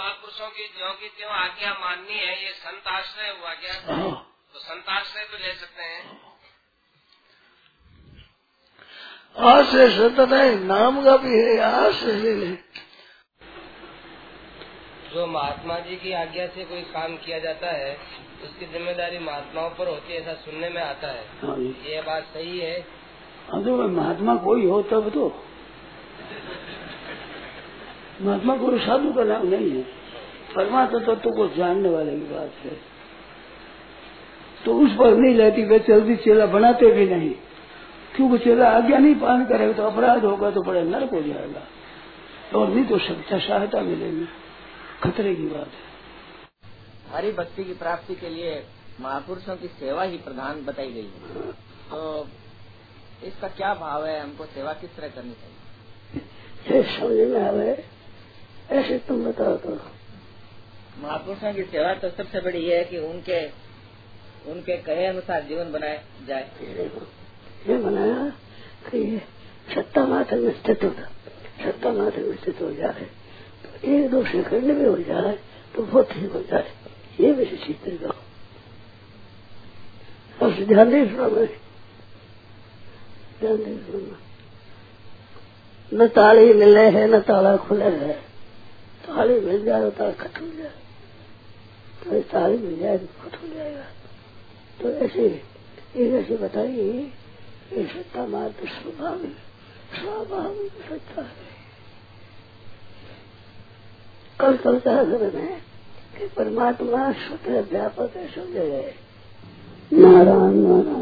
महापुरुषों की जो की त्यों आज्ञा माननी है ये संत आश्रय हुआ क्या? तो संत आश्रय तो ले सकते हैं। आश्रय संत नहीं नाम का भी है आश्रय ले ले जो महात्मा जी की आज्ञा से कोई काम किया जाता है उसकी ज़िम्मेदारी महात्माओं पर होती है ऐसा सुनने में आता है। हाँ ये बात सही है। हाँ तो महात्मा कोई हो तब तो। महात्मा कोई साधु का नाम नहीं है। परमात्मा तत्व तो को जानने वाले की बात है। तो उस पर नहीं रहती वे जल्दी चेला बनाते भी नहीं। क्योंकि चेला आज्ञा नहीं पालन करेगा तो अपराध होगा तो बड़े नरक हो जाएगा। और नहीं तो सच्चा सहायता मिलेगी। खतरे की बात है। हरी भक्ति की प्राप्ति के लिए महापुरुषों की सेवा ही प्रधान बताई गई है। तो इसका क्या भाव है? हमको सेवा किस तरह करनी चाहिए? समझ में आवे ऐसे तुम बताओ तो। महापुरुषों की सेवा तो सबसे बड़ी है कि उनके उनके कहे अनुसार जीवन बनाया जाए। ये बनाया कि सत्ता मात्र में स्थित होता सत्ता मात्र में स्थित हो जाए तो एक दो सेकंड में हो जाए तो वो ठीक हो जाए ये भी सीख दो और ध्यान नहीं सुना मैं। ध्यान नहीं सुना न ताली मिले है न ताला खुले है। ताली मिल जाए तो ताला खत्म हो जाए। तो मिल जाए तो खत्म हो जाएगा। तो ऐसे, ये ऐसे बताइए, ये सत्ता मार्ग स्वाभाविक स्वाभाविक सत्ता है। कल कल घर में कि परमात्मा स्वतः व्यापक है, सब जगह। नारायण नारायण।